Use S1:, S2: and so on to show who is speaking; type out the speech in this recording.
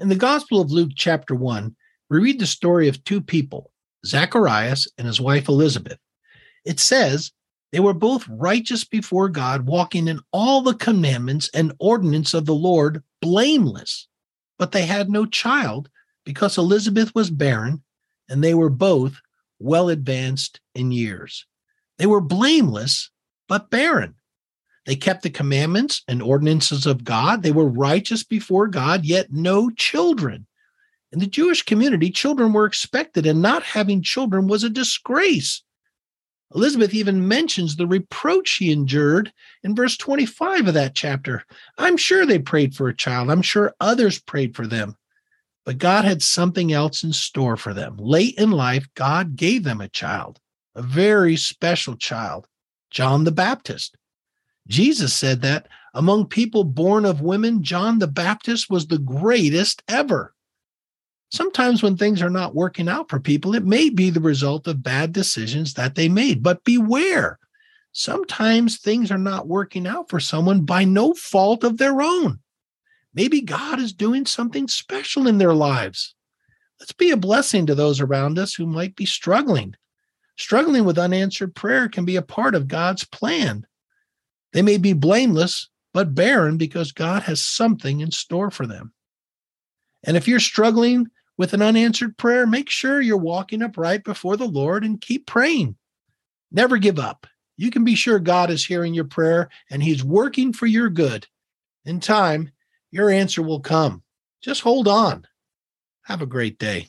S1: In the Gospel of Luke, chapter 1, we read the story of two people, Zacharias and his wife Elizabeth. It says they were both righteous before God, walking in all the commandments and ordinance of the Lord, blameless. But they had no child because Elizabeth was barren and they were both well advanced in years. They were blameless, but barren. They kept the commandments and ordinances of God. They were righteous before God, yet no children. In the Jewish community, children were expected, and not having children was a disgrace. Elizabeth even mentions the reproach she endured in verse 25 of that chapter. I'm sure they prayed for a child. I'm sure others prayed for them. But God had something else in store for them. Late in life, God gave them a child, a very special child, John the Baptist. Jesus said that among people born of women, John the Baptist was the greatest ever. Sometimes when things are not working out for people, it may be the result of bad decisions that they made. But beware, sometimes things are not working out for someone by no fault of their own. Maybe God is doing something special in their lives. Let's be a blessing to those around us who might be struggling. Struggling with unanswered prayer can be a part of God's plan. They may be blameless, but barren because God has something in store for them. And if you're struggling with an unanswered prayer, make sure you're walking upright before the Lord and keep praying. Never give up. You can be sure God is hearing your prayer and He's working for your good. In time, your answer will come. Just hold on. Have a great day.